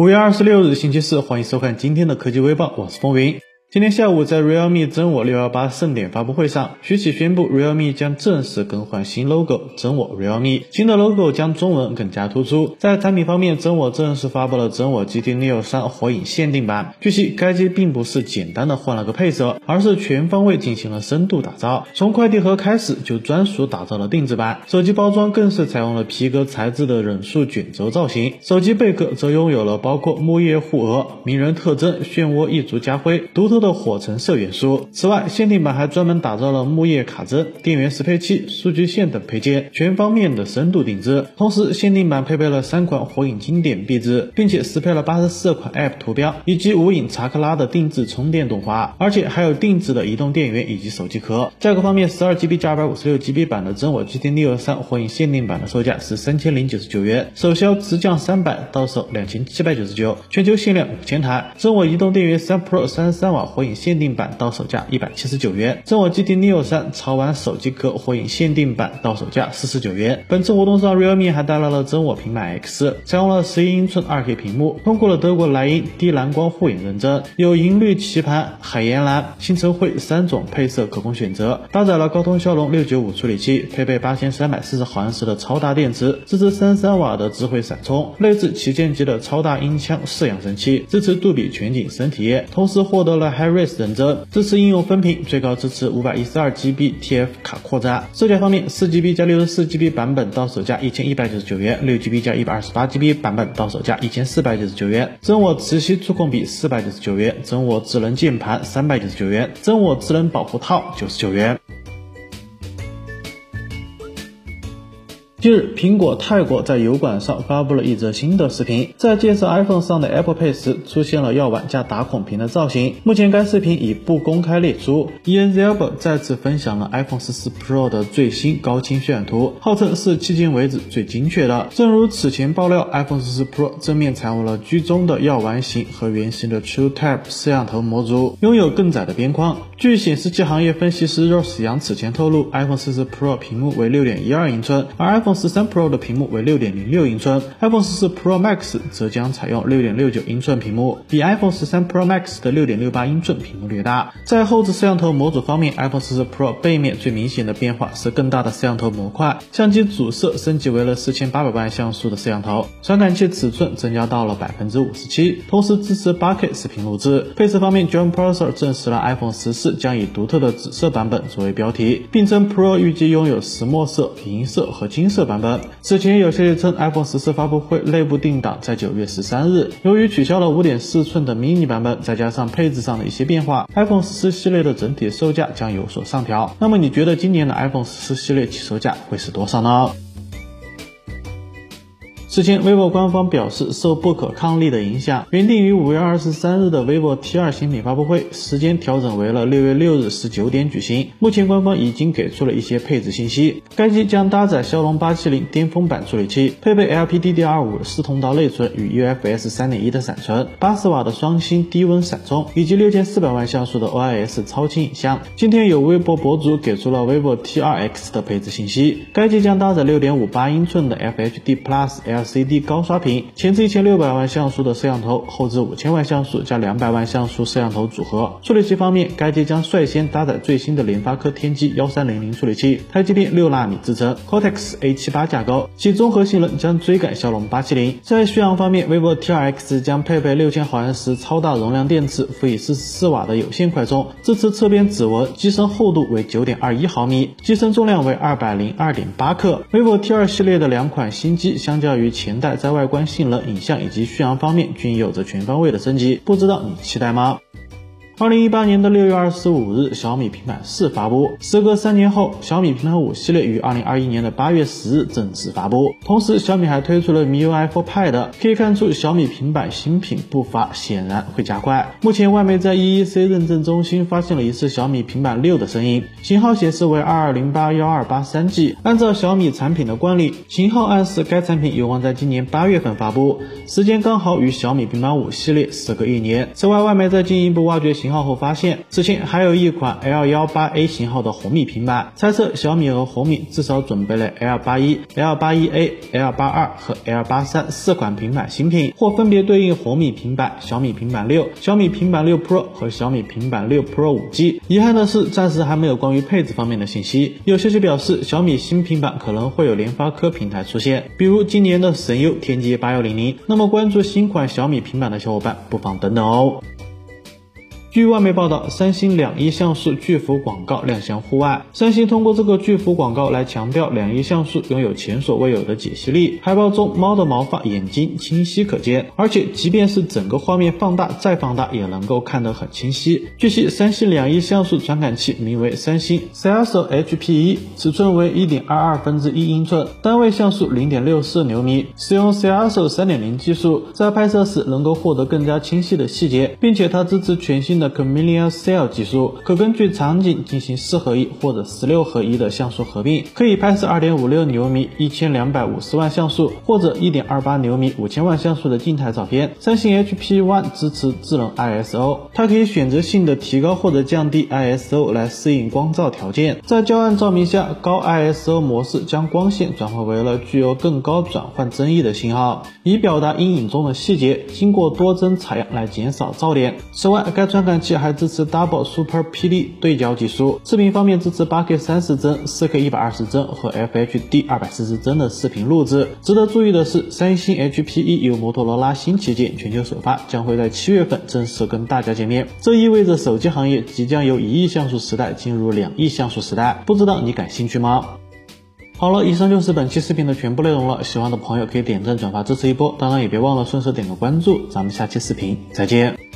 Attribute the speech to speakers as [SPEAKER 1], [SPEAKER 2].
[SPEAKER 1] 五月二十六日，星期四，欢迎收看今天的科技微报，我是风云。今天下午，在 Realme 真我六幺八盛典发布会上，徐启宣布 Realme 将正式更换新 logo，真我 Realme。新的 logo 将中文更加突出。在产品方面，真我正式发布了真我 GT Neo 3火影限定版。据悉，该机并不是简单的换了个配色，而是全方位进行了深度打造。从快递盒开始就专属打造了定制版，手机包装更是采用了皮革材质的忍术卷轴造型。手机背壳则拥有了包括木叶护额、鸣人特征、漩涡一族家徽、独特。的火橙色元素。此外，限定版还专门打造了木叶卡针、电源适配器、数据线等配件，全方面的深度定制。同时，限定版配备了三款火影经典壁纸，并且适配了八十四款 App 图标以及无影查克拉的定制充电动画，而且还有定制的移动电源以及手机壳。价格方面，十二 GB 加二百五十六 GB 版的真我 GT Neo 3火影限定版的售价是三千零九十九元，首销直降三百，到手两千七百九十九，全球限量五千台。真我移动电源三 Pro 三十三瓦。火影限定版到手价一百七十九元，真我 GT Neo 3潮玩手机壳火影限定版到手价四十九元。本次活动上，realme 还带来了真我平板 X，采用了十一英寸 2K 屏幕，通过了德国莱茵低蓝光护眼认证，有银绿棋盘、海盐蓝、星辰灰三种配色可供选择。搭载了高通骁龙六九五处理器，配备八千三百四十毫安时的超大电池，支持三十三瓦的智慧闪充，内置旗舰级的超大音箱四扬声器，支持杜比全景声体验，同时获得了 HiRes 认证。支持应用分屏，最高支持五百一十二 GB TF 卡扩展。售价方面，四 GB 加六十四 GB 版本到手价一千一百九十九元，六 GB 加一百二十八 GB 版本到手价一千四百九十九元。真我磁吸触控笔四百九十九元，真我智能键盘三百九十九元，真我智能保护套九十九元。近日，苹果泰国在油管上发布了一则新的视频，在介绍 iPhone 上的 Apple Pay 时，出现了药丸加打孔屏的造型。目前该视频已不公开列出。Ian Zelber 再次分享了 iPhone 14 Pro 的最新高清渲染图，号称是迄今为止最精确的。正如此前爆料，iPhone 14 Pro 正面采用了居中的药丸型和圆形的 True Type 摄像头模组，拥有更窄的边框。据显示器行业分析师 Ross 杨此前透露，iPhone 14 Pro 屏幕为6.12英寸，而 iPhone 十三 Pro 的屏幕为六点零六英寸，iPhone 十四 Pro Max 则将采用六点六九英寸屏幕，比 iPhone 十三 Pro Max 的六点六八英寸屏幕略大。在后置摄像头模组方面，iPhone 十四 Pro 背面最明显的变化是更大的摄像头模块，相机主摄升级为了四千八百万像素的摄像头，传感器尺寸增加到了百分之五十七，同时支持八 K 视频录制。配色方面，John Prosser 证实了 iPhone 十四将以独特的紫色版本作为标题，并称 Pro 预计拥有石墨色、银色和金色版本。此前有消息称，iPhone 十四发布会内部定档在九月十三日。由于取消了五点四寸的迷你版本，再加上配置上的一些变化，iPhone 十四系列的整体售价将有所上调。那么你觉得今年的 iPhone 十四系列起售价会是多少呢？此前，vivo 官方表示，受不可抗力的影响，原定于五月二十三日的 vivo T2 新品发布会时间调整为了六月六日十九点举行。目前，官方已经给出了一些配置信息。该机将搭载骁龙八七零巅峰版处理器，配备 LPDDR5 四通道内存与 UFS 三点一的闪存，八十瓦的双芯低温闪充，以及六千四百万像素的 OIS 超清影像。今天有微博博主给出了 vivo T2X 的配置信息，该机将搭载六点五八英寸的 FHD Plus L。LCD 高刷屏，前置一千六百万像素的摄像头，后置五千万像素加两百万像素摄像头组合。处理器方面，该机将率先搭载最新的联发科天玑幺三零零处理器，台积电六纳米制程，Cortex A 七八架构，其综合性能将追赶骁龙八七零。在续航方面，vivo T2X 将配备六千毫安时超大容量电池，辅以四十四瓦的有线快充，支持侧边指纹，机身厚度为九点二一毫米，机身重量为二百零二点八克。vivo T2 系列的两款新机相较于前代在外观性能、影像以及续航方面均有着全方位的升级，不知道你期待吗？二零一八年的六月二十五日，小米平板四发布。时隔三年后，小米平板五系列于二零二一年的八月十日正式发布。同时，小米还推出了 MIUI for Pad。可以看出，小米平板新品步伐显然会加快。目前，外媒在 EEC 认证中心发现了一次小米平板六的声音，型号显示为二二零八幺二八三 G。按照小米产品的惯例，型号暗示该产品有望在今年八月份发布，时间刚好与小米平板五系列时隔一年。此外，外媒在进一步挖掘型。型号后发现，此前还有一款 L18A 型号的红米平板，猜测小米和红米至少准备了 L81、L81A、L82 和 L83 四款平板新品，或分别对应红米平板、小米平板六、小米平板六 Pro 和小米平板六 Pro 5G。遗憾的是，暂时还没有关于配置方面的信息。有消息表示，小米新平板可能会有联发科平台出现，比如今年的神优天玑八幺零零。那么关注新款小米平板的小伙伴，不妨等等哦。据外媒报道，三星两亿像素巨幅广告亮相户外。三星通过这个巨幅广告来强调两亿像素拥有前所未有的解析力。海报中，猫的毛发、眼睛清晰可见，而且即便是整个画面放大再放大，也能够看得很清晰。据悉，三星两亿像素传感器名为三星 Celso HP1，尺寸为一点二二分之一英寸，单位像素零点六四牛米，使用 Celso 三点零技术，在拍摄时能够获得更加清晰的细节，并且它支持全新。的 Chameleon Cell 技术可根据场景进行四合一或者十六合一的像素合并，可以拍摄二点五六牛米一千两百五十万像素或者一点二八牛米五千万像素的静态照片。三星 HP One 支持智能 ISO，它可以选择性的提高或者降低 ISO 来适应光照条件。在较暗照明下，高 ISO 模式将光线转化为了具有更高转换增益的信号，以表达阴影中的细节。经过多帧采样来减少噪点。此外，该传感器还支持 Double Super PD 对焦技术，视频方面支持 8K 三十帧、4K 一百二十帧和 FHD 二百四十帧的视频录制。值得注意的是，三星 H P E 由摩托罗拉新旗舰全球首发，将会在七月份正式跟大家见面。这意味着手机行业即将由一亿像素时代进入两亿像素时代，不知道你感兴趣吗？好了，以上就是本期视频的全部内容了。喜欢的朋友可以点赞转发支持一波，当然也别忘了顺手点个关注。咱们下期视频再见。